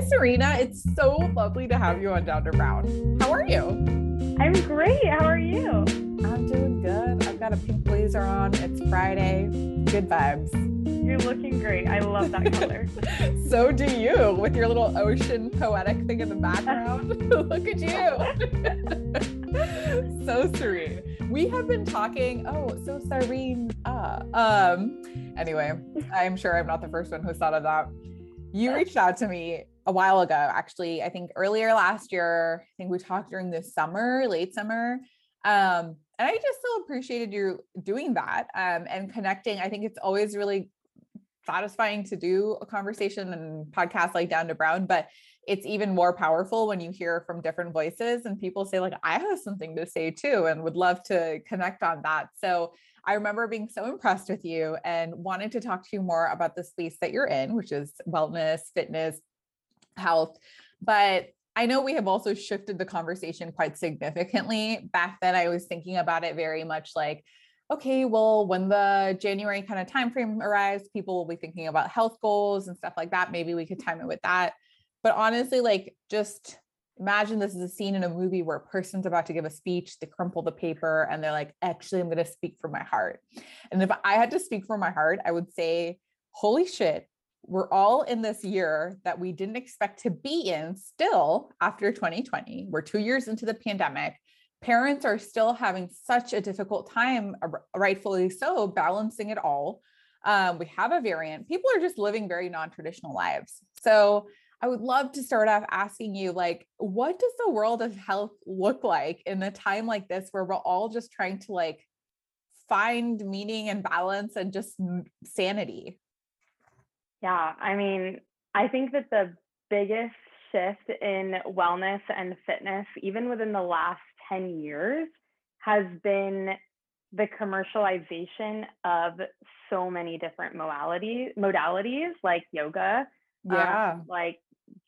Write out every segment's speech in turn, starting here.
Hi, Serena. It's so lovely to have you on Down to Brown. How are you? I'm great. How are you? I'm doing good. I've got a pink blazer on. It's Friday. Good vibes. You're looking great. I love that color. so do you with your little ocean poetic thing in the background. Look at you. so serene. We have been talking. Oh, so serene. Uh, um, anyway, I'm sure I'm not the first one who's thought of that. You reached out to me a while ago, actually, I think earlier last year. I think we talked during the summer, late summer. Um, and I just so appreciated you doing that um, and connecting. I think it's always really satisfying to do a conversation and podcast like Down to Brown, but it's even more powerful when you hear from different voices and people say like I have something to say too and would love to connect on that. So I remember being so impressed with you and wanted to talk to you more about the space that you're in, which is wellness, fitness, health. But I know we have also shifted the conversation quite significantly. Back then, I was thinking about it very much like, okay, well, when the January kind of timeframe arrives, people will be thinking about health goals and stuff like that. Maybe we could time it with that. But honestly, like just imagine this is a scene in a movie where a person's about to give a speech, they crumple the paper and they're like, actually, I'm going to speak from my heart. And if I had to speak from my heart, I would say, holy shit, we're all in this year that we didn't expect to be in still after 2020. We're two years into the pandemic. Parents are still having such a difficult time, rightfully so, balancing it all. Um, we have a variant. People are just living very non traditional lives. So, I would love to start off asking you, like, what does the world of health look like in a time like this where we're all just trying to like find meaning and balance and just sanity? Yeah, I mean, I think that the biggest shift in wellness and fitness, even within the last 10 years, has been the commercialization of so many different modalities, modalities like yoga, yeah, um, like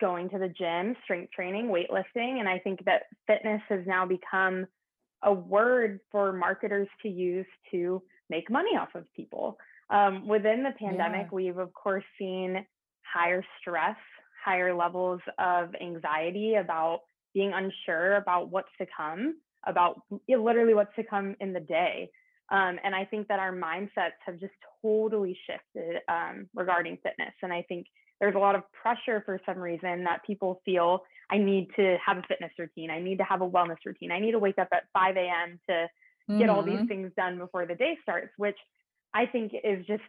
going to the gym, strength training, weightlifting. And I think that fitness has now become a word for marketers to use to make money off of people. Um, within the pandemic, yeah. we've of course seen higher stress, higher levels of anxiety about being unsure about what's to come, about literally what's to come in the day. Um, and I think that our mindsets have just totally shifted um, regarding fitness. And I think there's a lot of pressure for some reason that people feel I need to have a fitness routine. I need to have a wellness routine. I need to wake up at 5 a.m. to mm-hmm. get all these mm-hmm. things done before the day starts, which I think is just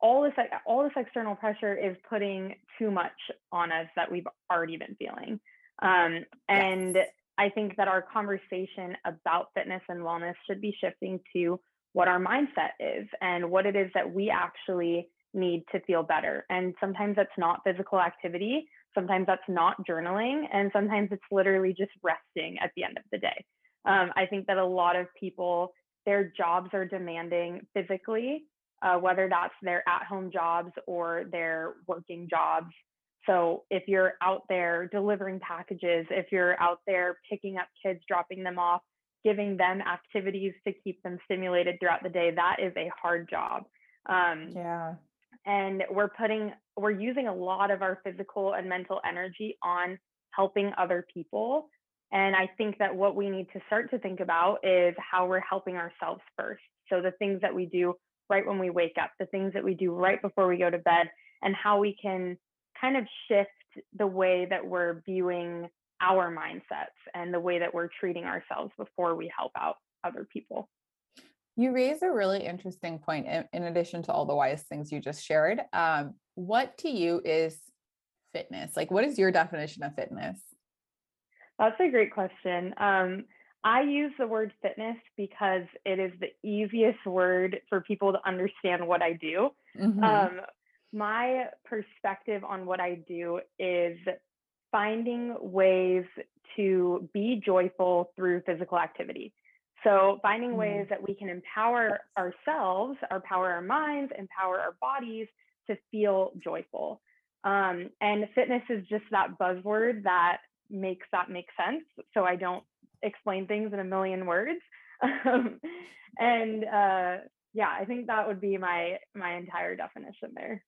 all this all this external pressure is putting too much on us that we've already been feeling. Um, and yes. I think that our conversation about fitness and wellness should be shifting to what our mindset is and what it is that we actually need to feel better. And sometimes that's not physical activity, sometimes that's not journaling, and sometimes it's literally just resting at the end of the day. Um, I think that a lot of people their jobs are demanding physically, uh, whether that's their at home jobs or their working jobs. So if you're out there delivering packages, if you're out there picking up kids, dropping them off, giving them activities to keep them stimulated throughout the day, that is a hard job. Um, yeah. And we're putting, we're using a lot of our physical and mental energy on helping other people and I think that what we need to start to think about is how we're helping ourselves first. So the things that we do right when we wake up, the things that we do right before we go to bed, and how we can kind of shift the way that we're viewing our mindsets and the way that we're treating ourselves before we help out other people. You raise a really interesting point in, addition to all the wise things you just shared. Um, what to you is fitness? Like, what is your definition of fitness? That's a great question. Um, I use the word fitness because it is the easiest word for people to understand what I do. Mm-hmm. Um, my perspective on what I do is finding ways to be joyful through physical activity. So, finding mm-hmm. ways that we can empower ourselves, empower our minds, empower our bodies to feel joyful. Um, and fitness is just that buzzword that makes that make sense so I don't explain things in a million words. Um, and uh, yeah, I think that would be my my entire definition there.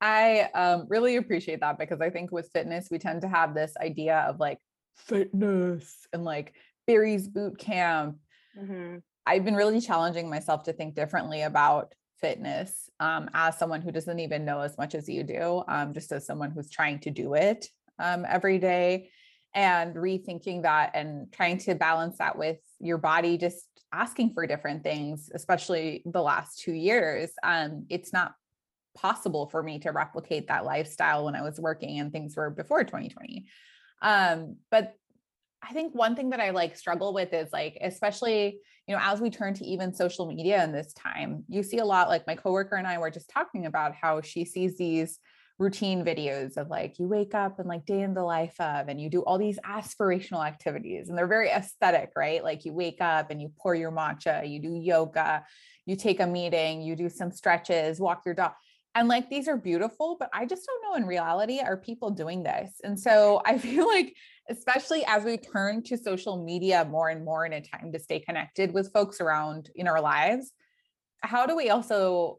I um, really appreciate that because I think with fitness, we tend to have this idea of like fitness and like Barry's boot camp. Mm-hmm. I've been really challenging myself to think differently about fitness um, as someone who doesn't even know as much as you do, um, just as someone who's trying to do it um, every day and rethinking that and trying to balance that with your body just asking for different things, especially the last two years. Um, it's not possible for me to replicate that lifestyle when I was working and things were before 2020. Um, but I think one thing that I like struggle with is like, especially, you know, as we turn to even social media in this time, you see a lot like my coworker and I were just talking about how she sees these routine videos of like you wake up and like day in the life of and you do all these aspirational activities and they're very aesthetic right? Like you wake up and you pour your matcha you do yoga you take a meeting you do some stretches walk your dog and like these are beautiful but i just don't know in reality are people doing this? And so i feel like especially as we turn to social media more and more in a time to stay connected with folks around in our lives how do we also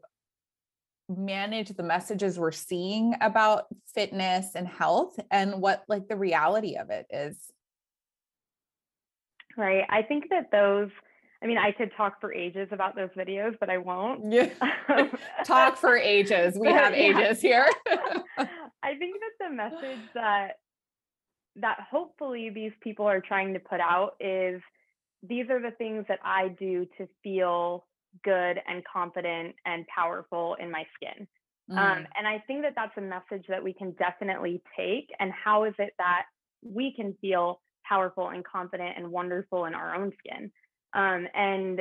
manage the messages we're seeing about fitness and health and what like the reality of it is. Right. I think that those i mean i could talk for ages about those videos but i won't. Yeah. Talk for ages. We have yeah. ages here. I think that the message that that hopefully these people are trying to put out is these are the things that i do to feel good and confident and powerful in my skin. Um, mm. Um, and I think that that's a message that we can definitely take. And how is it that we can feel powerful and confident and wonderful in our own skin? Um, and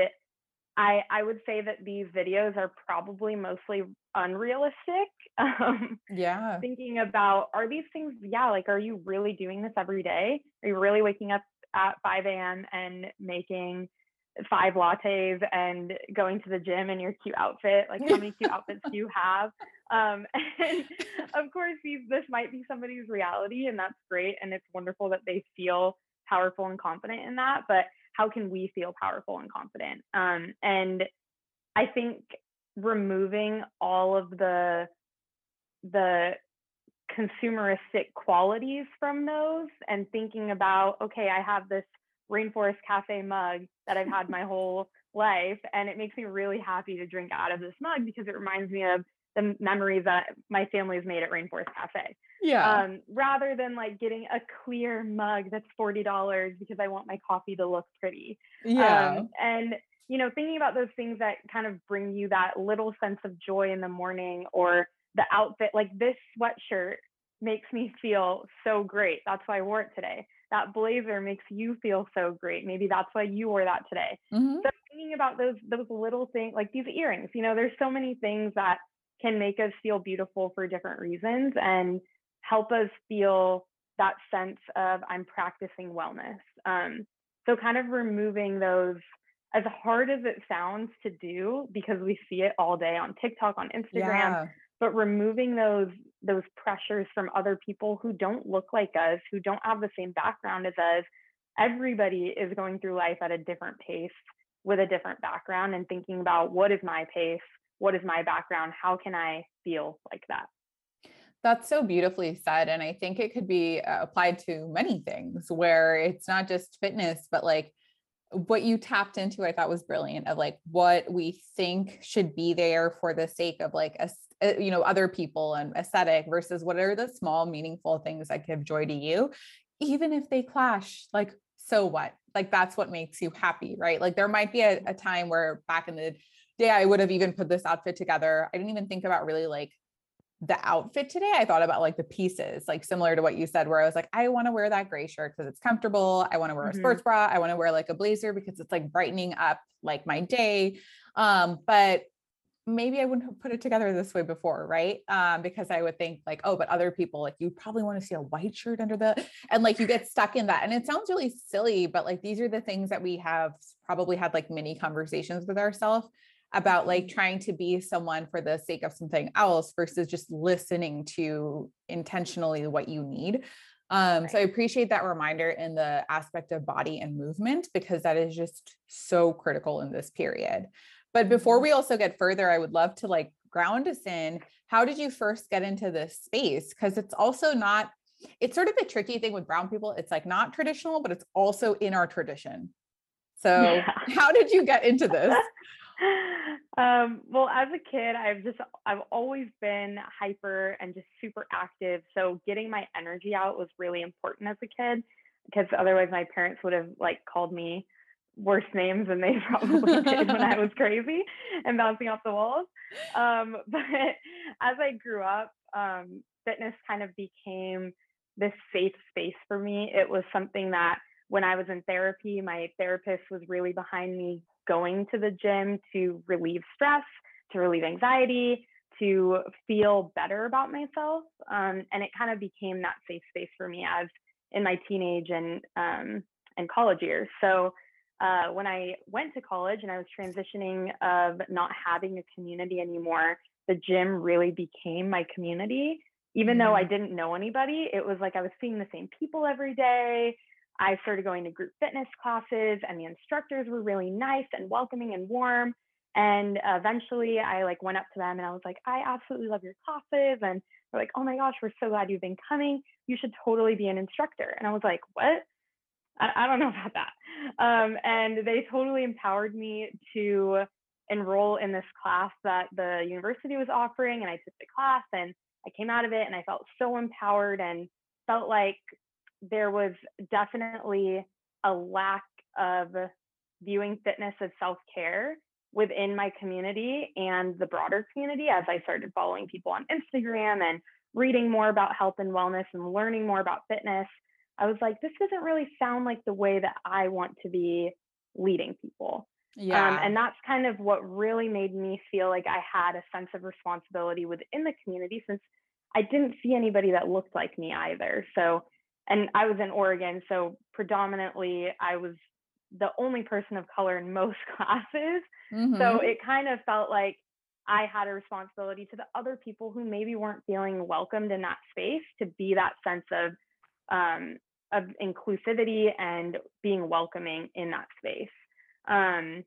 I, I would say that these videos are probably mostly unrealistic. Um, yeah. Thinking about are these things, yeah, like, are you really doing this every day? Are you really waking up at 5 a.m. and making five lattes and going to the gym in your cute outfit like how many cute outfits do you have? Um, and of course these this might be somebody's reality and that's great and it's wonderful that they feel powerful and confident in that but how can we feel powerful and confident? Um, and i think removing all of the the consumeristic qualities from those and thinking about okay i have this rainforest cafe mug that I've had my whole life. And it makes me really happy to drink out of this mug because it reminds me of the memories that my family has made at Rainforest Cafe. Yeah. Um, rather than like getting a clear mug that's $40 because I want my coffee to look pretty. Yeah. Um, and, you know, thinking about those things that kind of bring you that little sense of joy in the morning or the outfit, like this sweatshirt makes me feel so great. That's why I wore it today that blazer makes you feel so great. Maybe that's why you wore that today. Mm-hmm. So thinking about those those little things like these earrings, you know, there's so many things that can make us feel beautiful for different reasons and help us feel that sense of I'm practicing wellness. Um, so kind of removing those as hard as it sounds to do because we see it all day on TikTok, on Instagram, yeah. But removing those those pressures from other people who don't look like us, who don't have the same background as us. Everybody is going through life at a different pace with a different background and thinking about what is my pace? What is my background? How can I feel like that? That's so beautifully said. And I think it could be uh, applied to many things where it's not just fitness, but like what you tapped into, I thought was brilliant of like what we think should be there for the sake of like a you know other people and aesthetic versus what are the small meaningful things that give joy to you? Even if they clash like so what? Like that's what makes you happy right? Like there might be a, a time where back in the day i would have even put this outfit together. I didn't even think about really like the outfit today. I thought about like the pieces like similar to what you said where i was like i want to wear that gray shirt because it's comfortable. I want to wear mm-hmm. a sports bra. I want to wear like a blazer because it's like brightening up like my day. Um but maybe I wouldn't have put it together this way before, right? Um, because I would think like, oh, but other people like you probably want to see a white shirt under the and like you get stuck in that. And it sounds really silly, but like these are the things that we have probably had like many conversations with ourselves about like mm-hmm. trying to be someone for the sake of something else versus just listening to intentionally what you need. Um, right. So I appreciate that reminder in the aspect of body and movement because that is just so critical in this period. But before mm-hmm. we also get further, I would love to like ground us in how did you first get into this space because it's also not it's sort of a tricky thing with brown people it's like not traditional but it's also in our tradition so yeah. how did you get into this um, well as a kid i've just i've always been hyper and just super active so getting my energy out was really important as a kid because otherwise my parents would have like called me worse names than they probably did when I was crazy and bouncing off the walls. Um, but as I grew up, um, fitness kind of became this safe space for me. It was something that when I was in therapy, my therapist was really behind me going to the gym to relieve stress, to relieve anxiety, to feel better about myself. Um, and it kind of became that safe space for me as in my teenage and um, and college years. So uh, when I went to college and I was transitioning of not having a community anymore, the gym really became my community. Even mm-hmm. though I mm. didn't know anybody, it was like I was seeing the same people every day. I started going to group fitness classes, and the instructors were really nice and welcoming and warm. And eventually, I like went up to them and I was like, "I absolutely love your classes." And they're like, "Oh my gosh, we're so glad you've been coming. You should totally be an instructor." And I was like, "What?" I, I don't know about that. Um, and they totally empowered me to enroll in this class that the university was offering. And I took the class and I came out of it and I felt so empowered and felt like there was definitely a lack of viewing fitness as self care within my community and the broader community as I started following people on Instagram and reading more about health and wellness and learning more about fitness. I was like, this doesn't really sound like the way that I want to be leading people. Um, yeah. Um, and that's kind of what really made me feel like I had a sense of responsibility within the community since I didn't see anybody that looked like me either. So, and I was in Oregon, so predominantly I was the only person of color in most classes. Mm-hmm. So it kind of felt like I had a responsibility to the other people who maybe weren't feeling welcomed in that space to be that sense of um, of inclusivity and being welcoming in that space. Um,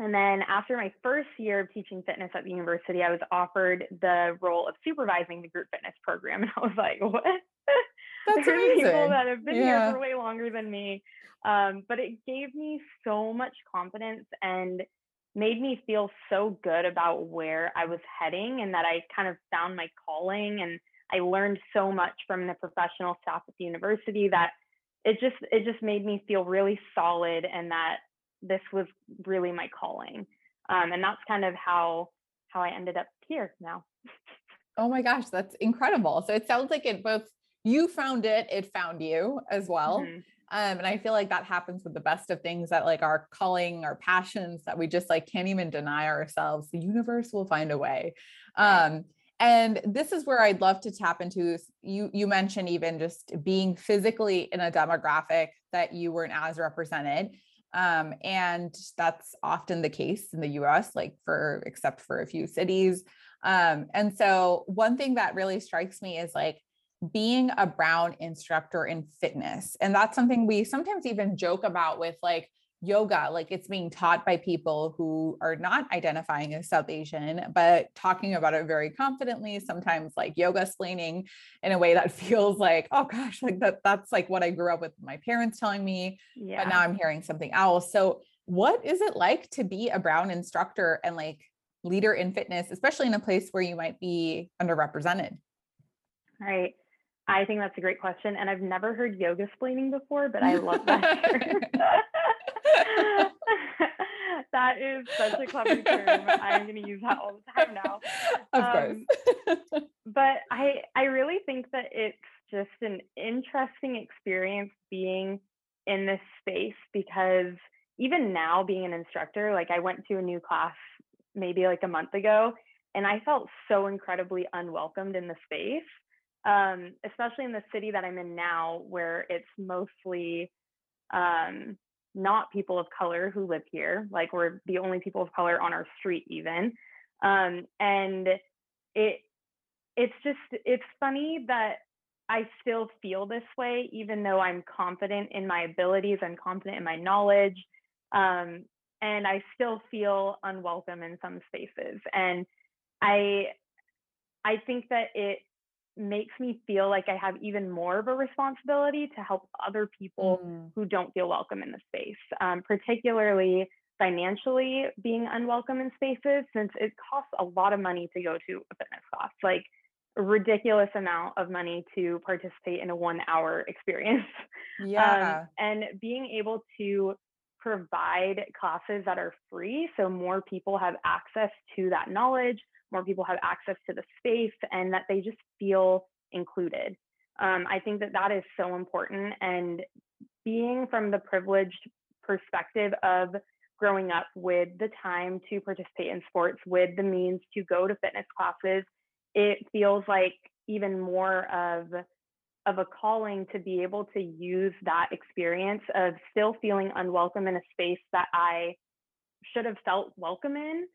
and then after my first year of teaching fitness at the university, I was offered the role of supervising the group fitness program. And I was like, what? That's There's amazing. people that have been yeah. here for way longer than me. Um, but it gave me so much confidence and made me feel so good about where I was heading and that I kind of found my calling and I learned so much from the professional staff at the university that it just it just made me feel really solid and that this was really my calling. Um, and that's kind of how how I ended up here now. oh my gosh, that's incredible. So it sounds like it both you found it, it found you as well. Mm-hmm. Um, and I feel like that happens with the best of things that like our calling, our passions that we just like can't even deny ourselves. The universe will find a way. Um, and this is where I'd love to tap into you you mentioned even just being physically in a demographic that you weren't as represented. Um, and that's often the case in the US like for except for a few cities. Um, and so one thing that really strikes me is like being a brown instructor in fitness and that's something we sometimes even joke about with like yoga like it's being taught by people who are not identifying as south asian but talking about it very confidently sometimes like yoga explaining in a way that feels like oh gosh like that that's like what i grew up with my parents telling me yeah. but now i'm hearing something else so what is it like to be a brown instructor and like leader in fitness especially in a place where you might be underrepresented right I think that's a great question. And I've never heard yoga explaining before, but I love that that is such a clever term. I'm going to use that all the time now. Of um, course. but I I really think that it's just an interesting experience being in this space because even now being an instructor, like I went to a new class maybe like a month ago and I felt so incredibly unwelcomed in the space. Um, especially in the city that I'm in now, where it's mostly um, not people of color who live here. Like we're the only people of color on our street, even. Um, and it it's just it's funny that I still feel this way, even though I'm confident in my abilities, I'm confident in my knowledge, um, and I still feel unwelcome in some spaces. And I I think that it makes me feel like I have even more of a responsibility to help other people Mm. who don't feel welcome in the space, um, particularly financially being unwelcome in spaces, since it costs a lot of money to go to a fitness class, like a ridiculous amount of money to participate in a one hour experience. Yeah. Um, and being able to provide classes that are free so more people have access to that knowledge more people have access to the space and that they just feel included um, i think that that is so important and being from the privileged perspective of growing up with the time to participate in sports with the means to go to fitness classes it feels like even more of of a calling to be able to use that experience of still feeling unwelcome in a space that I should have felt welcome in.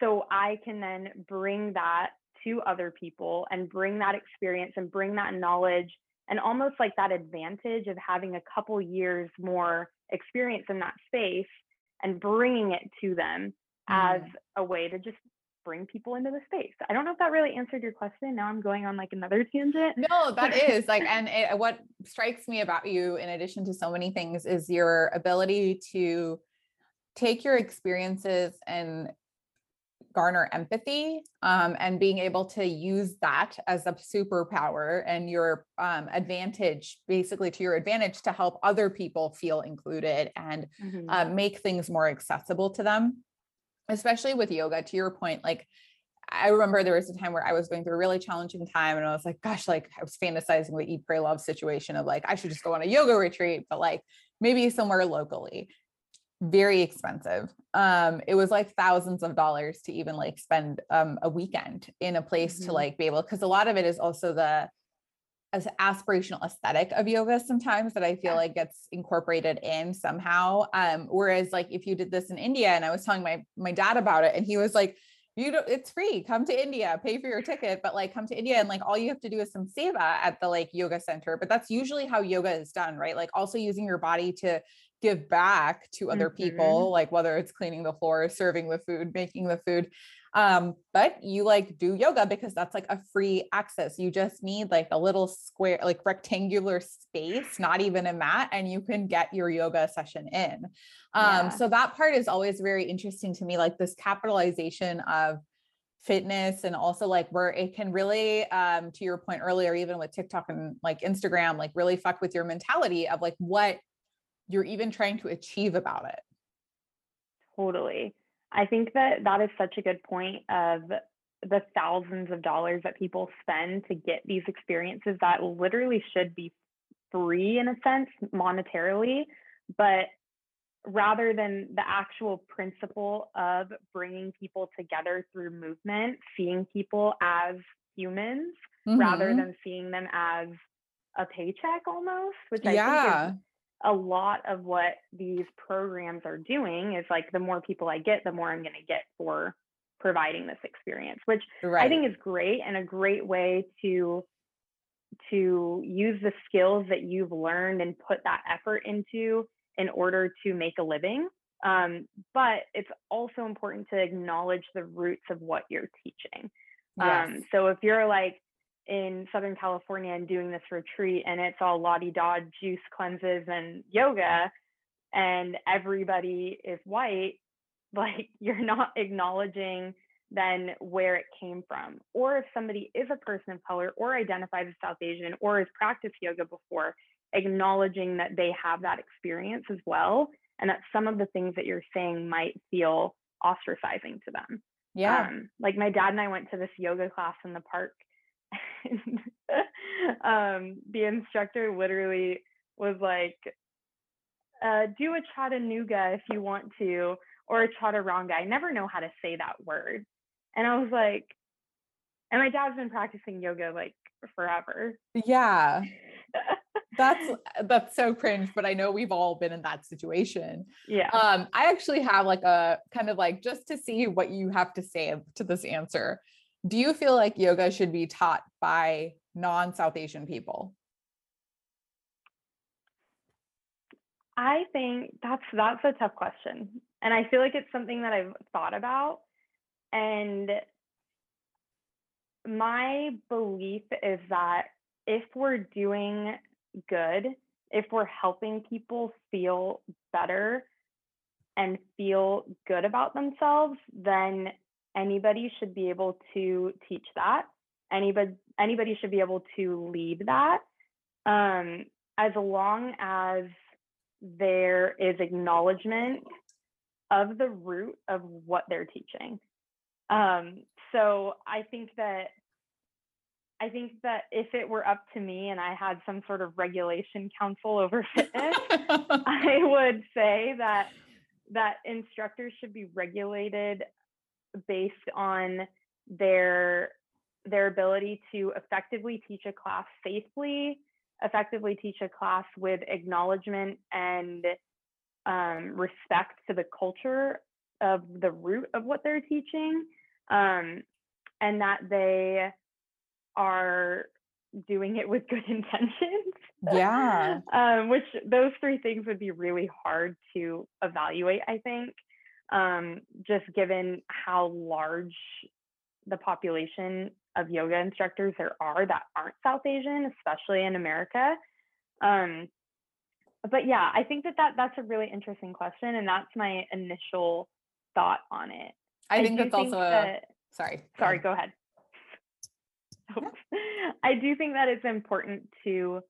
So I can then bring that to other people and bring that experience and bring that knowledge and almost like that advantage of having a couple years more experience in that space and bringing it to them as Mhm. a way to just bring people into the space. I don't know if that really answered your question. Now I'm going on like another tangent. No, that is like, and it, what strikes me about you, in addition to so many things, is your ability to take your experiences and garner empathy um, and being able to use that as a superpower and your um, advantage, basically to your advantage to help other people feel included and Mhm. uh, make things more accessible to them, especially with yoga. To your point, like I remember there was a time where I was going through a really challenging time and I was like, gosh, like I was fantasizing the eat, pray, love situation of like, I should just go on a yoga retreat, but like maybe somewhere locally. Very expensive. Um, it was like thousands of dollars to even like spend um a weekend in a place to Mhm. like be able because a lot of it is also the as aspirational aesthetic of yoga sometimes that I feel Yeah. like gets incorporated in somehow. Um, whereas like if you did this in India and I was telling my my dad about it and he was like, you don't it's free, come to India, pay for your ticket, but like come to India and like all you have to do is some seva at the like yoga center. But that's usually how yoga is done, right? Like also using your body to give back to other Mhm. people, like whether it's cleaning the floor, serving the food, making the food um but you like do yoga because that's like a free access you just need like a little square like rectangular space not even a mat and you can get your yoga session in um Yeah. so that part is always very interesting to me like this capitalization of fitness and also like where it can really um to your point earlier even with TikTok and like Instagram like really fuck with your mentality of like what you're even trying to achieve about it Totally. I think that that is such a good point of the thousands of dollars that people spend to get these experiences that literally should be free in a sense monetarily, but rather than the actual principle of bringing people together through movement, seeing people as humans rather Mhm. than seeing them as a paycheck almost, which I think yeah is a lot of what these programs are doing is like the more people I get, the more I'm going to get for providing this experience, which right I think is great and a great way to to use the skills that you've learned and put that effort into in order to make a living. Um, but it's also important to acknowledge the roots of what you're teaching. yes. Um, so if you're like in Southern California and doing this retreat and it's all Lottie di da juice cleanses and yoga and everybody is white, like you're not acknowledging then where it came from. Or if somebody is a person of color or identifies as South Asian or has practiced yoga before, acknowledging that they have that experience as well and that some of the things that you're saying might feel ostracizing to them. yeah Um, like my dad and I went to this yoga class in the park. And um, the instructor literally was like, uh, do a Chattanooga if you want to, or a Chaturanga. I never know how to say that word. And I was like, and my dad's been practicing yoga like forever. yeah that's that's so cringe but i know we've all been in that situation Yeah. um i actually have like a kind of like just to see what you have to say to this answer do you feel like yoga should be taught by non-south asian people I think that's that's a tough question. And I feel like it's something that I've thought about and my belief is that if we're doing good, if we're helping people feel better and feel good about themselves, then anybody should be able to teach that. Anybody anybody should be able to lead that. Um, as long as there is acknowledgement of the root of what they're teaching. Um, so I think that I think that if it were up to me and I had some sort of regulation council over fitness, I would say that that instructors should be regulated based on their their ability to effectively teach a class safely, effectively teach a class with acknowledgement and um, respect to the culture of the root of what they're teaching, um, and that they are doing it with good intentions. Yeah. um, which those three things would be really hard to evaluate, I think, um, just given how large the population of yoga instructors there are that aren't South Asian, especially in America. Um, but yeah, I think that, that that's a really interesting question, and that's my initial thought on it. I think that's also that, sorry. Sorry, go ahead. I do think that it's important to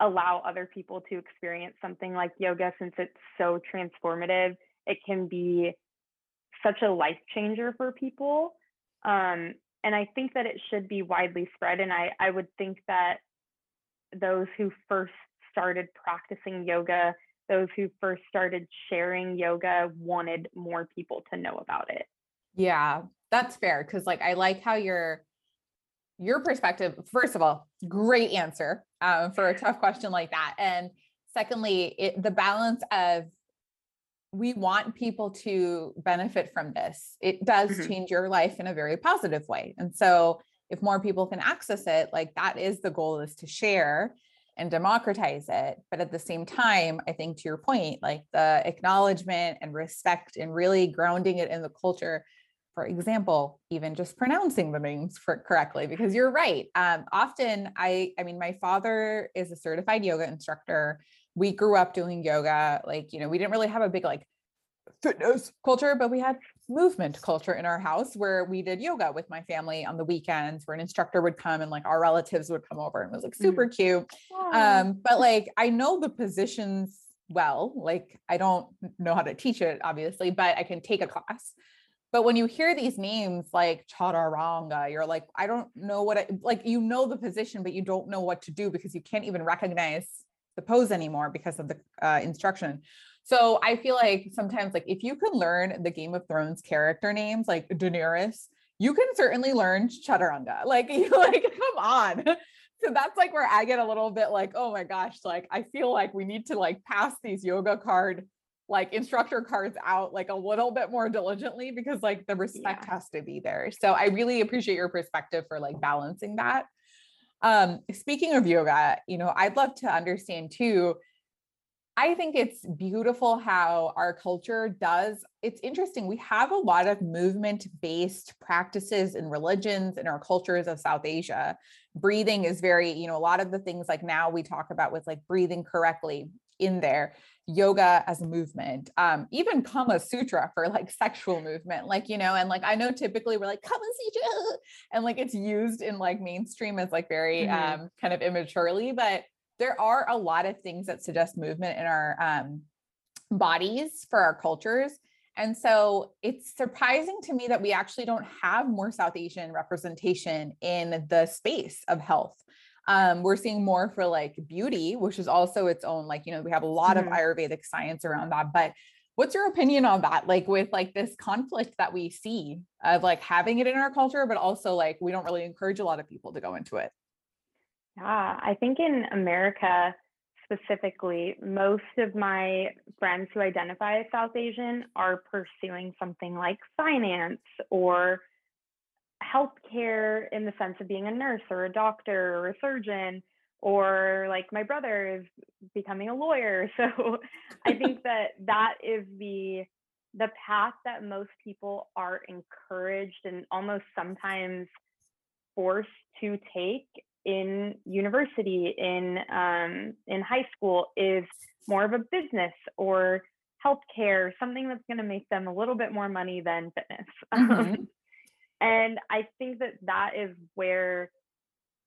allow other people to experience something like yoga since it's so transformative. It can be such a life changer for people. Um, and I think that it should be widely spread. And I, I would think that those who first started practicing yoga, those who first started sharing yoga, wanted more people to know about it. Yeah, that's fair. Cause like I like how you're your perspective, first of all, great answer um, for a tough question like that. And secondly, it, the balance of we want people to benefit from this. It does mm-hmm. change your life in a very positive way. And so if more people can access it, like that is the goal is to share and democratize it. But at the same time, I think to your point, like the acknowledgement and respect and really grounding it in the culture for example, even just pronouncing the names for, correctly, because you're right. Um, often, I, I mean, my father is a certified yoga instructor. We grew up doing yoga. Like, you know, we didn't really have a big like fitness culture, but we had movement culture in our house where we did yoga with my family on the weekends where an instructor would come and like our relatives would come over and it was like super mm. cute. Um, but like I know the positions well, like I don't know how to teach it, obviously, but I can take a class. But when you hear these names like chaturanga, you're like, I don't know what, I, like, you know the position, but you don't know what to do because you can't even recognize the pose anymore because of the uh, instruction. So I feel like sometimes, like, if you can learn the Game of Thrones character names, like Daenerys, you can certainly learn chaturanga. Like, you like, come on. So that's like where I get a little bit like, oh my gosh, like I feel like we need to like pass these yoga card like instructor cards out like a little bit more diligently because like the respect yeah. has to be there. So I really appreciate your perspective for like balancing that. Um speaking of yoga, you know, I'd love to understand too I think it's beautiful how our culture does. It's interesting. We have a lot of movement based practices and religions in our cultures of South Asia. Breathing is very, you know, a lot of the things like now we talk about with like breathing correctly in there yoga as a movement um even kama sutra for like sexual movement like you know and like i know typically we're like kama sutra and like it's used in like mainstream as like very mm-hmm. um kind of immaturely but there are a lot of things that suggest movement in our um bodies for our cultures and so it's surprising to me that we actually don't have more South Asian representation in the space of health um, we're seeing more for like beauty, which is also its own, like, you know, we have a lot mm-hmm. of Ayurvedic science around that. But what's your opinion on that? Like with like this conflict that we see of like having it in our culture, but also like we don't really encourage a lot of people to go into it. Yeah, I think in America specifically, most of my friends who identify as South Asian are pursuing something like finance or healthcare in the sense of being a nurse or a doctor or a surgeon or like my brother is becoming a lawyer so i think that that is the the path that most people are encouraged and almost sometimes forced to take in university, in um, in high school, is more of a business or healthcare, something that's going to make them a little bit more money than fitness. Mm-hmm. And I think that that is where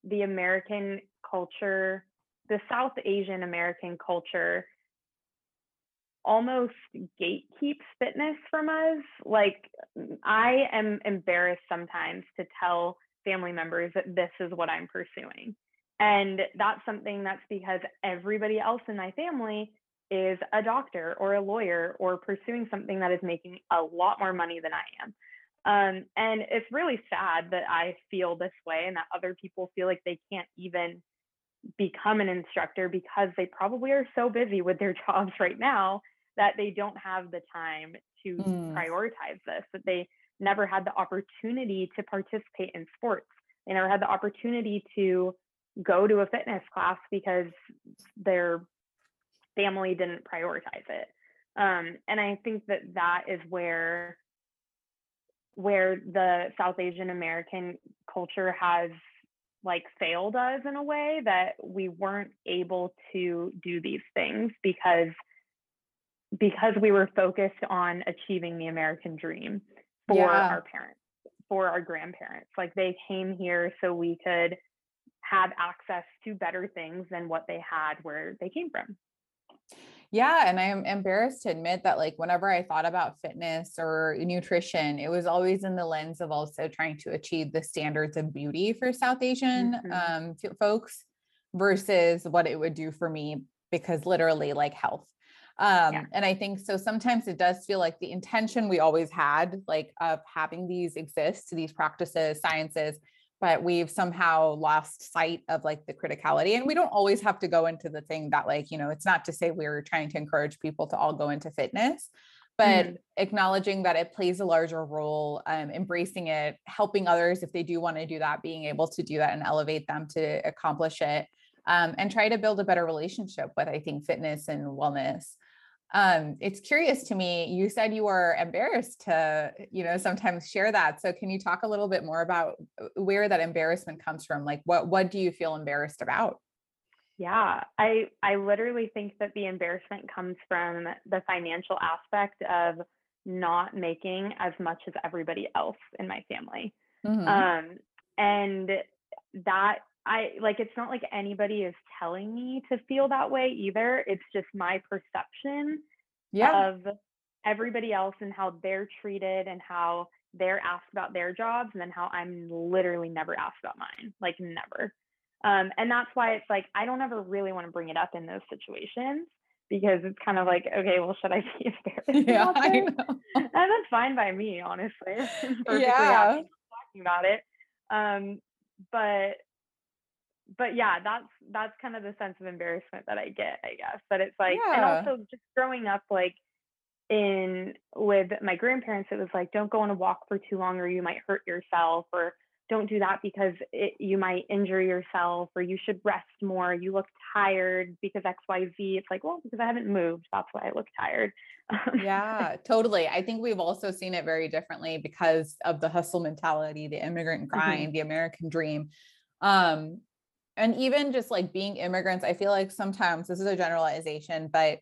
the American culture, the South Asian American culture, almost gatekeeps fitness from us. Like, mm, I am embarrassed sometimes to tell family members that this is what I'm pursuing. And that's something that's because everybody else in my family is a doctor or a lawyer or pursuing something that is making a lot more money than I am. Um, and it's really sad that I feel this way and that other people feel like they can't even become an instructor because they probably are so busy with their jobs right now that they don't have the time to mm. prioritize this, that they never had the opportunity to participate in sports. They never had the opportunity to go to a fitness class because their family didn't prioritize it. Um, and I think that that is where where the South Asian American culture has like failed us in a way that we weren't able to do these things because because we were focused on achieving the American dream for yeah. our parents, for our grandparents. Like they came here so we could have access to better things than what they had where they came from. Yeah. And I'm embarrassed to admit that, like, whenever I thought about fitness or nutrition, it was always in the lens of also trying to achieve the standards of beauty for South Asian mm-hmm. um, folks versus what it would do for me, because literally, like, health. Um, yeah. And I think so sometimes it does feel like the intention we always had, like, of having these exist, these practices, sciences, but we've somehow lost sight of like the criticality and we don't always have to go into the thing that like you know it's not to say we're trying to encourage people to all go into fitness but mm. acknowledging that it plays a larger role um, embracing it helping others if they do want to do that being able to do that and elevate them to accomplish it um, and try to build a better relationship with i think fitness and wellness um, it's curious to me you said you were embarrassed to you know sometimes share that. So can you talk a little bit more about uh, where that embarrassment comes from? Like what what do you feel embarrassed about? Yeah i i literally think that the embarrassment comes from the financial aspect of not making as much as everybody else in my family. Mm-hmm. um and that I like it's not like anybody is telling me to feel that way either. It's just my perception yeah. of everybody else and how they're treated and how they're asked about their jobs and then how I'm literally never asked about mine. Like never. Um, and that's why it's like I don't ever really want to bring it up in those situations because it's kind of like, okay, well, should I be embarrassed? Yeah, about this? and that's fine by me, honestly. yeah. talking about it. Um, but but yeah, that's that's kind of the sense of embarrassment that I get, I guess. But it's like, yeah. and also just growing up, like in with my grandparents, it was like, don't go on a walk for too long, or you might hurt yourself, or don't do that because it, you might injure yourself, or you should rest more. You look tired because X, Y, Z. It's like, well, because I haven't moved, that's why I look tired. yeah, totally. I think we've also seen it very differently because of the hustle mentality, the immigrant grind, mm-hmm. the American dream. Um, and even just like being immigrants i feel like sometimes this is a generalization but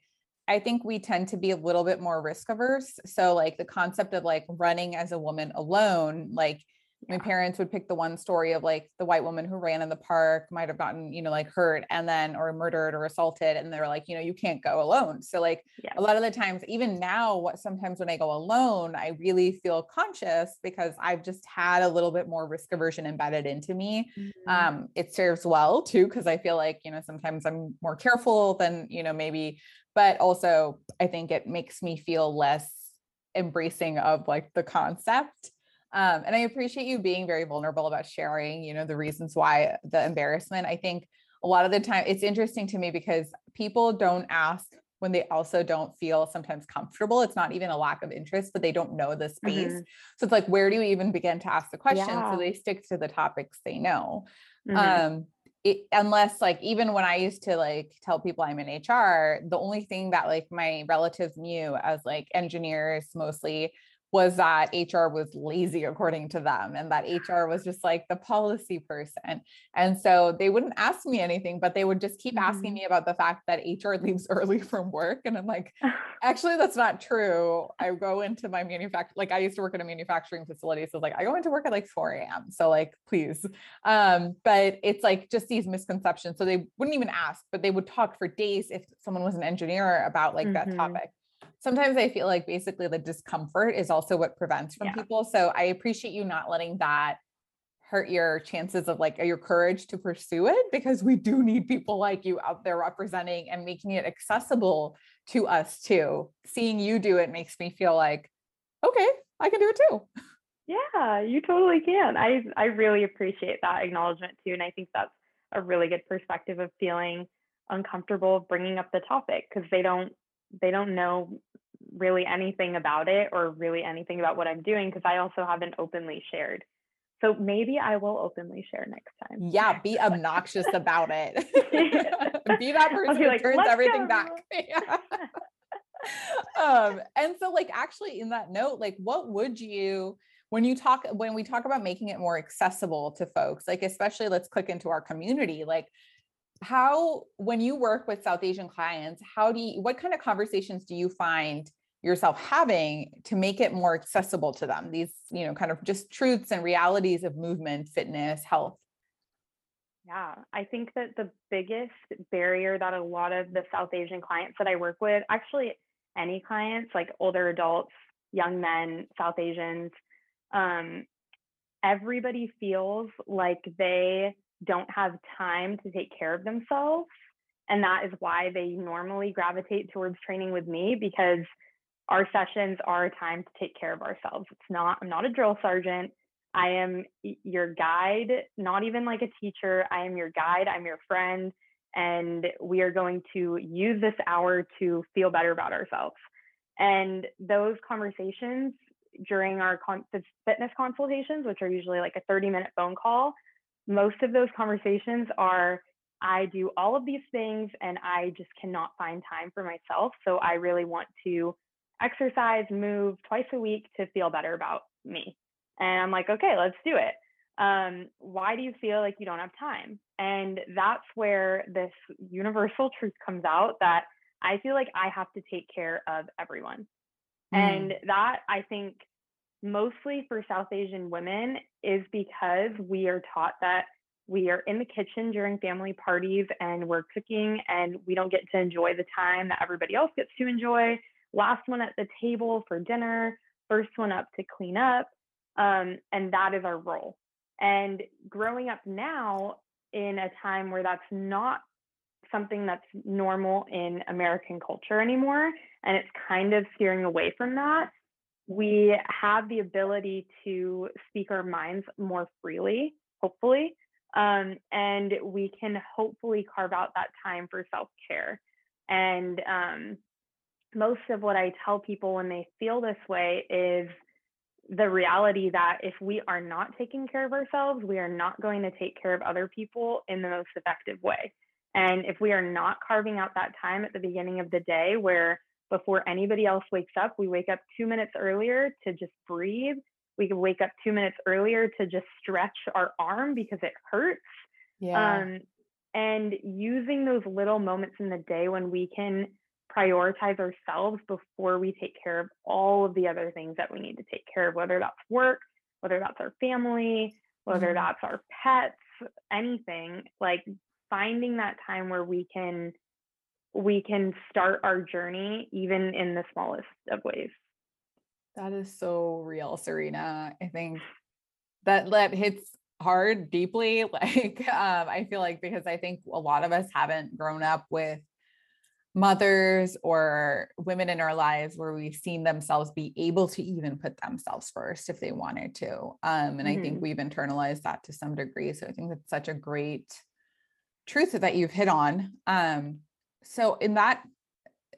i think we tend to be a little bit more risk averse so like the concept of like running as a woman alone like my parents would pick the one story of like the white woman who ran in the park might have gotten you know like hurt and then or murdered or assaulted and they're like you know you can't go alone so like yeah. a lot of the times even now what sometimes when i go alone i really feel conscious because i've just had a little bit more risk aversion embedded into me mm-hmm. um it serves well too because i feel like you know sometimes i'm more careful than you know maybe but also i think it makes me feel less embracing of like the concept um, and I appreciate you being very vulnerable about sharing, you know, the reasons why the embarrassment. I think a lot of the time it's interesting to me because people don't ask when they also don't feel sometimes comfortable. It's not even a lack of interest, but they don't know the space. Mm-hmm. So it's like, where do you even begin to ask the question? Yeah. So they stick to the topics they know. Mm-hmm. Um, it, unless like even when I used to like tell people I'm in HR, the only thing that like my relatives knew as like engineers mostly was that HR was lazy according to them and that HR was just like the policy person. And so they wouldn't ask me anything, but they would just keep mm-hmm. asking me about the fact that HR leaves early from work. And I'm like, actually, that's not true. I go into my manufacturer, like I used to work at a manufacturing facility. So like I go into work at like 4 a.m. So like, please. Um, but it's like just these misconceptions. So they wouldn't even ask, but they would talk for days if someone was an engineer about like mm-hmm. that topic sometimes I feel like basically the discomfort is also what prevents from yeah. people. So I appreciate you not letting that hurt your chances of like your courage to pursue it because we do need people like you out there representing and making it accessible to us too. Seeing you do it makes me feel like, okay, I can do it too. Yeah, you totally can. I I really appreciate that acknowledgement too, and I think that's a really good perspective of feeling uncomfortable bringing up the topic because they don't they don't know really anything about it or really anything about what I'm doing because I also haven't openly shared. So maybe I will openly share next time. Yeah, be obnoxious about it. be that person be who like, turns everything go. back. yeah. um, and so like actually in that note, like what would you when you talk when we talk about making it more accessible to folks, like especially let's click into our community, like how when you work with south asian clients how do you what kind of conversations do you find yourself having to make it more accessible to them these you know kind of just truths and realities of movement fitness health yeah i think that the biggest barrier that a lot of the south asian clients that i work with actually any clients like older adults young men south asians um, everybody feels like they don't have time to take care of themselves. And that is why they normally gravitate towards training with me because our sessions are a time to take care of ourselves. It's not, I'm not a drill sergeant. I am your guide, not even like a teacher. I am your guide, I'm your friend. And we are going to use this hour to feel better about ourselves. And those conversations during our con- fitness consultations, which are usually like a 30 minute phone call, most of those conversations are I do all of these things and I just cannot find time for myself. So I really want to exercise, move twice a week to feel better about me. And I'm like, okay, let's do it. Um, why do you feel like you don't have time? And that's where this universal truth comes out that I feel like I have to take care of everyone. Mm. And that I think mostly for South Asian women is because we are taught that we are in the kitchen during family parties and we're cooking and we don't get to enjoy the time that everybody else gets to enjoy. Last one at the table for dinner, first one up to clean up. Um, and that is our role. And growing up now in a time where that's not something that's normal in American culture anymore, and it's kind of steering away from that, we have the ability to speak our minds more freely, hopefully, um, and we can hopefully carve out that time for self care. And um, most of what I tell people when they feel this way is the reality that if we are not taking care of ourselves, we are not going to take care of other people in the most effective way. And if we are not carving out that time at the beginning of the day where before anybody else wakes up. We wake up two minutes earlier to just breathe. We can wake up two minutes earlier to just stretch our arm because it hurts. Yeah. Um, and using those little moments in the day when we can prioritize ourselves before we take care of all of the other things that we need to take care of, whether that's work, whether that's our family, whether mm-hmm. that's our pets, anything, like finding that time where we can we can start our journey even in the smallest of ways. That is so real, Serena. I think that that hits hard deeply. Like um, I feel like because I think a lot of us haven't grown up with mothers or women in our lives where we've seen themselves be able to even put themselves first if they wanted to. Um, and mm-hmm. I think mm-hmm. we've internalized that to some degree. So I think that's such a great truth that you've hit on. Um, so in that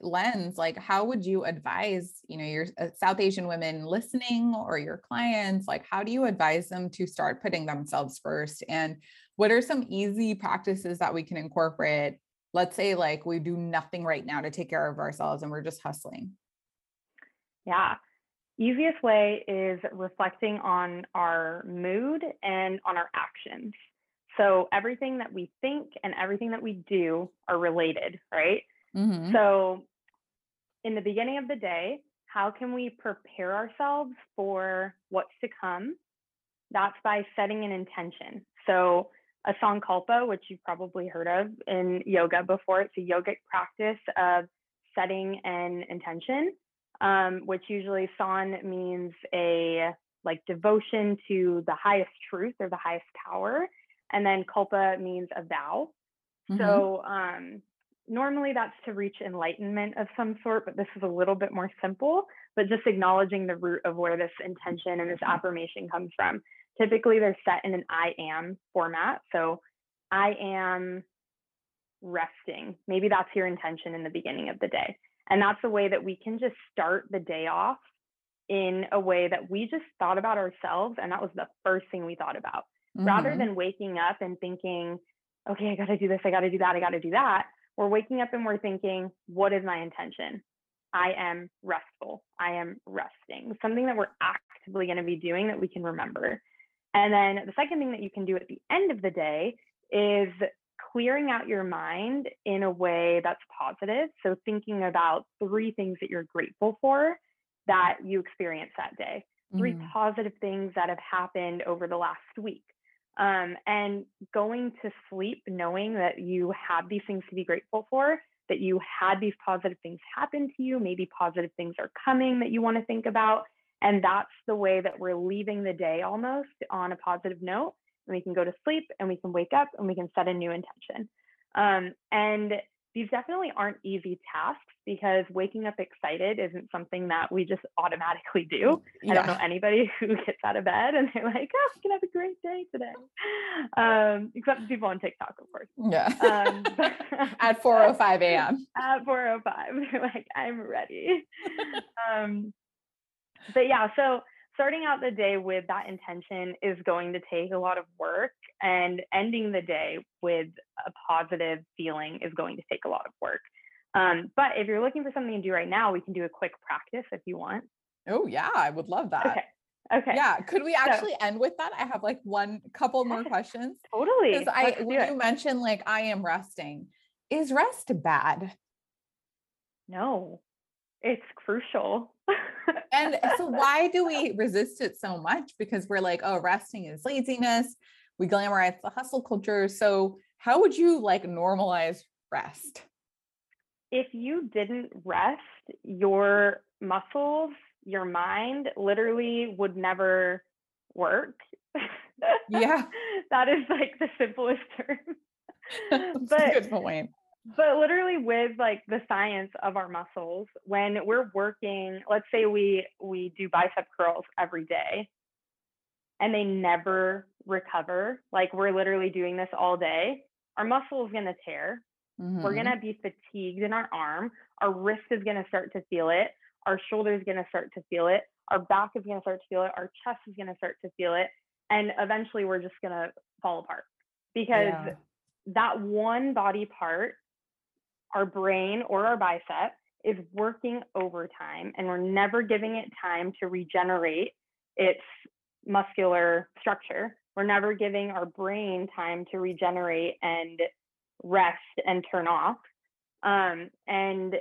lens like how would you advise you know your uh, south asian women listening or your clients like how do you advise them to start putting themselves first and what are some easy practices that we can incorporate let's say like we do nothing right now to take care of ourselves and we're just hustling yeah Easiest way is reflecting on our mood and on our actions. So everything that we think and everything that we do are related, right? Mm-hmm. So in the beginning of the day, how can we prepare ourselves for what's to come? That's by setting an intention. So a sankalpa, which you've probably heard of in yoga before, it's a yogic practice of setting an intention, um, which usually san means a like devotion to the highest truth or the highest power. And then kalpa means a vow. Mm-hmm. So um, normally that's to reach enlightenment of some sort, but this is a little bit more simple, but just acknowledging the root of where this intention and this affirmation comes from. Typically, they're set in an I am format. So I am resting. Maybe that's your intention in the beginning of the day. And that's a way that we can just start the day off in a way that we just thought about ourselves. And that was the first thing we thought about. Mm-hmm. Rather than waking up and thinking, okay, I got to do this, I got to do that, I got to do that we're waking up and we're thinking, what is my intention? I am restful. I am resting. Something that we're actively going to be doing that we can remember. And then the second thing that you can do at the end of the day is clearing out your mind in a way that's positive. So thinking about three things that you're grateful for that you experienced that day, 3 mm. positive things that have happened over the last week um, and going to sleep knowing that you have these things to be grateful for that you had these positive things happen to you maybe positive things are coming that you want to think about and that's the way that we're leaving the day almost on a positive note and we can go to sleep and we can wake up and we can set a new intention um, and these definitely aren't easy tasks because waking up excited isn't something that we just automatically do. Yeah. I don't know anybody who gets out of bed and they're like, oh, I'm going to have a great day today. Um, except people on TikTok, of course. Yeah. Um, at 4.05 a.m. At 4.05. They're like, I'm ready. um, but yeah, so starting out the day with that intention is going to take a lot of work and ending the day with a positive feeling is going to take a lot of work. Um, but if you're looking for something to do right now we can do a quick practice if you want. Oh yeah i would love that. Okay okay. Yeah could we actually so, end with that? I have like one couple more questions. Totally. Because i when it. you mentioned like i am resting is rest bad? No it's crucial and eh, so why do we resist it so much? Because we're like, oh, resting is laziness. We glamorize the hustle culture. So how would you like normalize rest? If you didn't rest, your muscles, your mind literally would never work. Yeah. that is like the simplest term. but good point but literally with like the science of our muscles when we're working let's say we we do bicep curls every day and they never recover like we're literally doing this all day our muscle is going to tear. Mm-hmm. we're going to be fatigued in our arm. Our wrist is going to start to feel it. Our shoulder is going to start to feel it. Our back is going to start to feel it. Our chest is going to start to feel it. And eventually we're just going to fall apart. Because yeah. that one body part our brain or our bicep is working overtime and we're never giving it time to regenerate its muscular structure. We're never giving our brain time to regenerate and rest and turn off. Um, and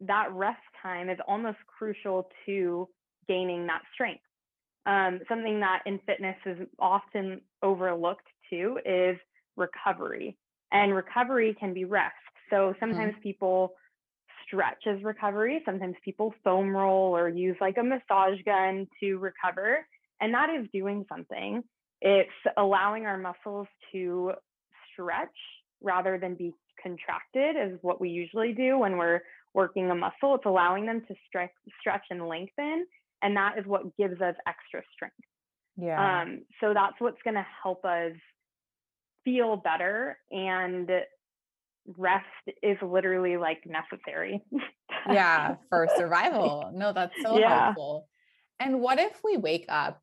that rest time is almost crucial to gaining that strength. Um, something that in fitness is often overlooked too is recovery. And recovery can be rest. So sometimes mm-hmm. people stretch as recovery. Sometimes people foam roll or use like a massage gun to recover. And that is doing something. It's allowing our muscles to stretch rather than be contracted, is what we usually do when we're working a muscle. It's allowing them to stretch, stretch and lengthen. And that is what gives us extra strength. Yeah. Um, so that's what's going to help us feel better and rest is literally like necessary. yeah, for survival. No, that's so yeah. helpful. And what if we wake up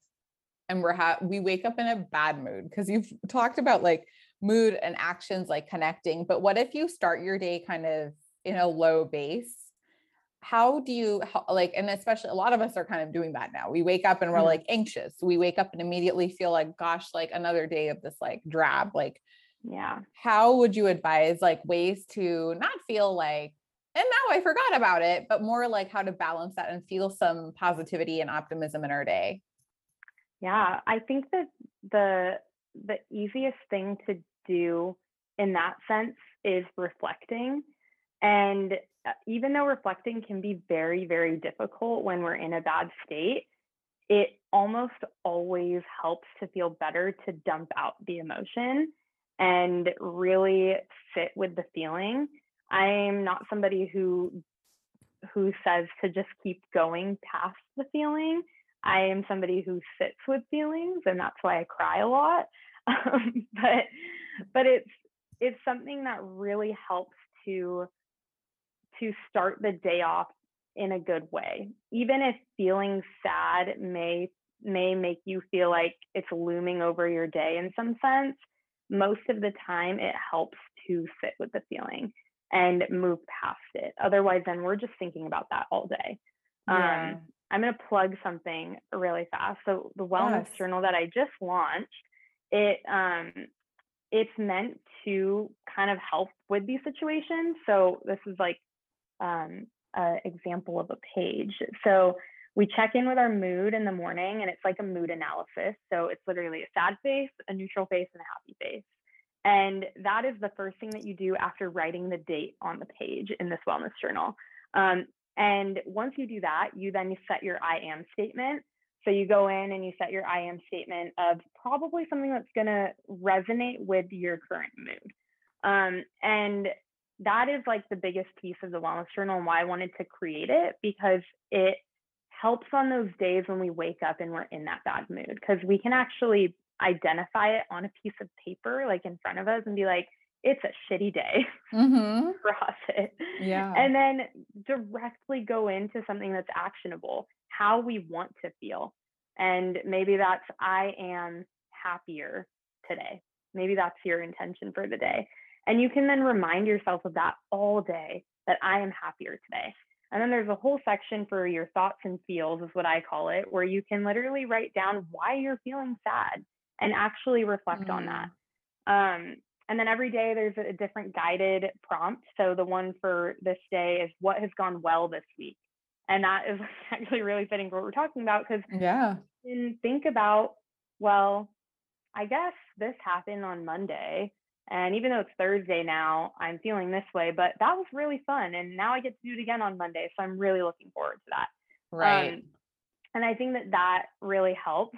and we're ha- we wake up in a bad mood because you've talked about like mood and actions like connecting, but what if you start your day kind of in a low base? how do you how, like and especially a lot of us are kind of doing that now we wake up and we're Mhm. like anxious we wake up and immediately feel like gosh like another day of this like drab like Yeah. how would you advise like ways to not feel like and now i forgot about it but more like how to balance that and feel some positivity and optimism in our day Yeah, I think that the the easiest thing to do in that sense is reflecting. And uh, even though reflecting can be very, very difficult when we're in a bad state, it almost always helps to feel better to dump out the emotion and really sit with the feeling. I'm not somebody who who says to just keep going past the feeling. I am somebody who sits with feelings, and that's why I cry a lot. Um, but but it's it's something that really helps to to start the day off in a good way. Even if feeling sad may may make you feel like it's looming over your day in some sense, most of the time it helps to sit with the feeling and move past it. Otherwise, then we're just thinking about that all day. Yeah. Um, I'm going to plug something really fast. So the wellness Yes. journal that I just launched, it um, it's meant to kind of help with these situations. So this is like um, an example of a page. So we check in with our mood in the morning, and it's like a mood analysis. So it's literally a sad face, a neutral face, and a happy face. And that is the first thing that you do after writing the date on the page in this wellness journal. Um, and once you do that, you then set your I am statement. So you go in and you set your I am statement of probably something that's going to resonate with your current mood. Um, and that is like the biggest piece of the wellness journal and why I wanted to create it because it helps on those days when we wake up and we're in that bad mood because we can actually identify it on a piece of paper like in front of us and be like it's a shitty day mm-hmm. cross it. Yeah. And then directly go into something that's actionable how we want to feel and maybe that's i am happier today. Maybe that's your intention for the day. And you can then remind yourself of that all day that i am happier today and then there's a whole section for your thoughts and feels is what i call it where you can literally write down why you're feeling sad and actually reflect on that um, and then every day there's a different guided prompt. So the one for this day is what has gone well this week. And that is actually really fitting for what we're talking about because yeah you can think about, well, I guess this happened on Monday. And even though it's Thursday now, I'm feeling this way, but that was really fun. And now I get to do it again on Monday. So I'm really looking forward to that. right Um, and I think that that really helps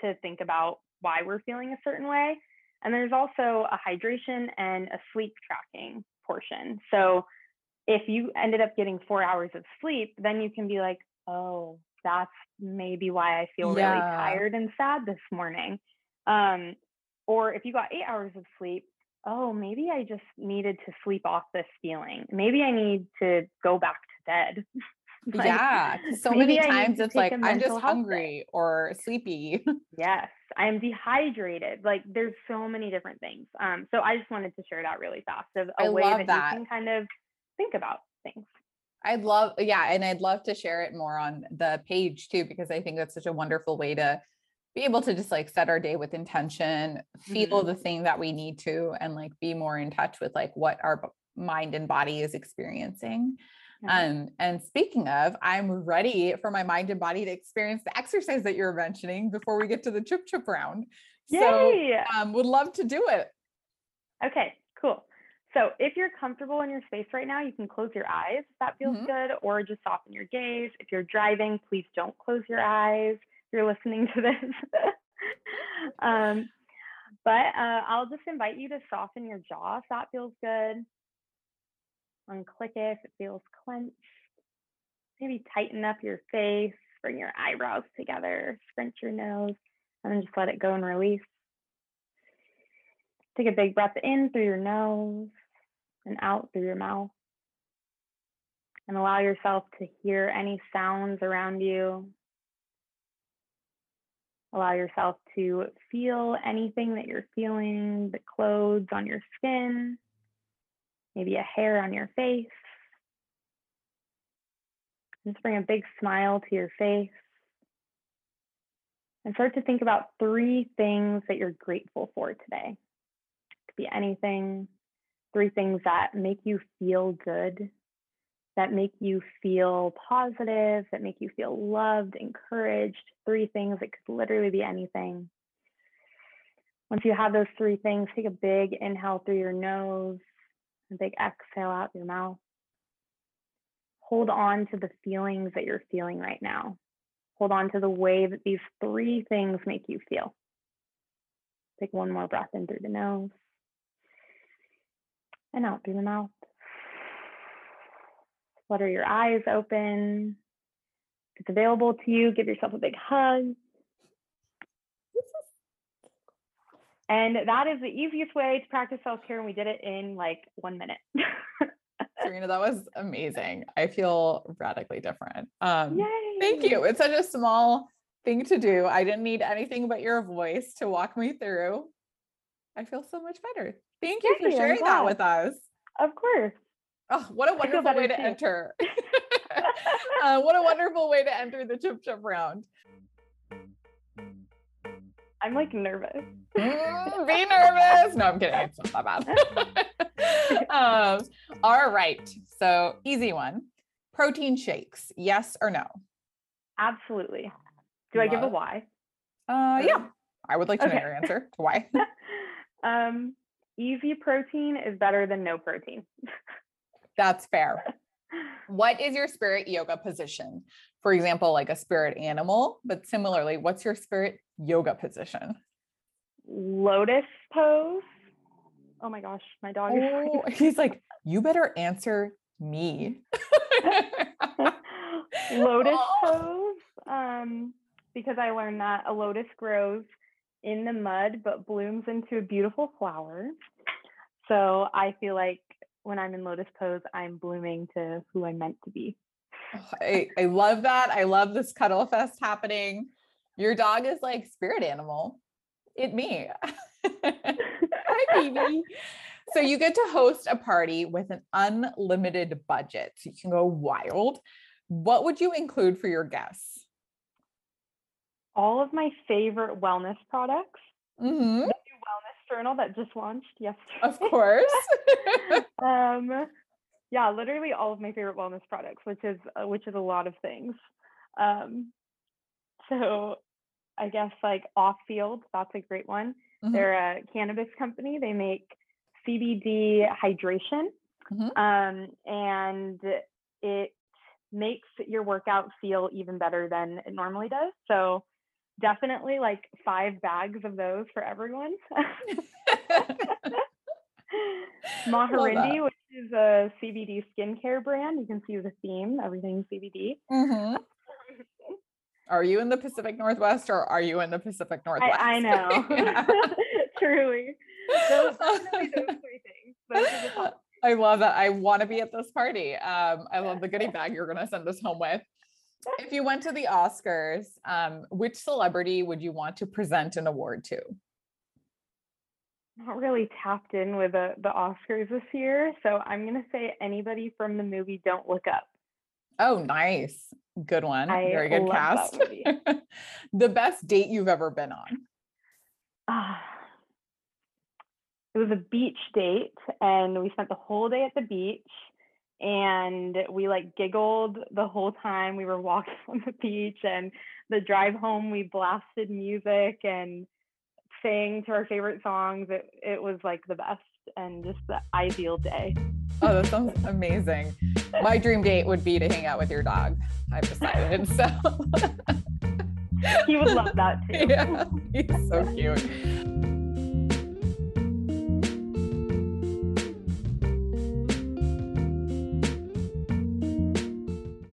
to think about why we're feeling a certain way. And there's also a hydration and a sleep tracking portion. So if you ended up getting four hours of sleep, then you can be like, oh, that's maybe why I feel really tired and sad this morning. Um, or if you got eight hours of sleep, oh, maybe I just needed to sleep off this feeling. Maybe I need to go back to bed. Like, yeah so many maybe I need times it's like I'm just health day. hungry or sleepy Yes, I'm dehydrated. Like there's so many different things. Um, so I just wanted to share that really fast of a I way that, that. you can kind of think about things. I'd love, yeah, and I'd love to share it more on the page too, because I think that's such a wonderful way to be able to just like set our day with intention, feel Mhm. the thing that we need to, and like be more in touch with like what our mind and body is experiencing. Um, and speaking of, I'm ready for my mind and body to experience the exercise that you're mentioning before we get to the chip chip round. So Yay! um, would love to do it. Okay, cool. So if you're comfortable in your space right now, you can close your eyes if that feels Mhm. good, or just soften your gaze. If you're driving, please don't close your eyes. You're listening to this. um, but uh, I'll just invite you to soften your jaw if that feels good. Unclick it if it feels clenched. Maybe tighten up your face, bring your eyebrows together, scrunch your nose, and then just let it go and release. Take a big breath in through your nose and out through your mouth. And allow yourself to hear any sounds around you. Allow yourself to feel anything that you're feeling, the clothes on your skin, maybe a hair on your face. Just bring a big smile to your face. And start to think about three things that you're grateful for today. It could be anything, three things that make you feel good, that make you feel positive, that make you feel loved, encouraged. Three things, it could literally be anything. Once you have those three things, take a big inhale through your nose, a big exhale out your mouth. Hold on to the feelings that you're feeling right now. Hold on to the way that these three things make you feel. Take one more breath in through the nose and out through the mouth. Flutter your eyes open. If it's available to you, give yourself a big hug. And that is the easiest way to practice self care. And we did it in like one minute. Serena, that was amazing. I feel radically different. Um, Yay. thank you. It's such a small thing to do. I didn't need anything but your voice to walk me through. I feel so much better. Thank you Yay, for sharing that with us. Of course. Oh, what a wonderful way to too. enter. uh, what a wonderful way to enter the chip chip round. I'm like nervous. Mm, be nervous. No, I'm kidding. It's not that bad. um, all right. So, easy one protein shakes, yes or no? Absolutely. Do I give a why? Uh, yeah, I would like to know your answer. To why? Um, easy protein is better than no protein. That's fair. What is your spirit yoga position? For example, like a spirit animal, but similarly, what's your spirit yoga position? Lotus pose. Oh my gosh, my dog is Oh, he's like, you better answer me. lotus Oh. pose. Um, because I learned that a lotus grows in the mud but blooms into a beautiful flower. So I feel like when I'm in lotus pose, I'm blooming to who I'm meant to be. I, I love that. I love this cuddle fest happening. Your dog is like spirit animal. It me. Hi, baby. So you get to host a party with an unlimited budget. So you can go wild. What would you include for your guests? All of my favorite wellness products. Mhm, Wellness journal that just launched yesterday. Of course. um yeah literally all of my favorite wellness products which is uh, which is a lot of things um so i guess like off field that's a great one Mhm. they're a cannabis company they make cbd hydration Mhm. um and it makes your workout feel even better than it normally does so definitely like five bags of those for everyone Maharindi, which is a CBD skincare brand. You can see the theme, everything CBD. Mhm. Are you in the Pacific Northwest or are you in the Pacific Northwest? I, I know. Truly. Those, those three things. Those are the top. I love that. I want to be at this party. Um, I love the goodie bag you're going to send us home with. If you went to the Oscars, um, which celebrity would you want to present an award to? Not really tapped in with the, the Oscars this year. So I'm going to say anybody from the movie Don't Look Up. Oh, nice. Good one. I Very good cast. the best date you've ever been on. Ah. it was a beach date and we spent the whole day at the beach and we like giggled the whole time we were walking on the beach and the drive home we blasted music and sang to our favorite songs it, it was like the best and just the ideal day Oh, that sounds amazing. My dream date would be to hang out with your dog. I've decided. So he would love that too yeah, he's so cute.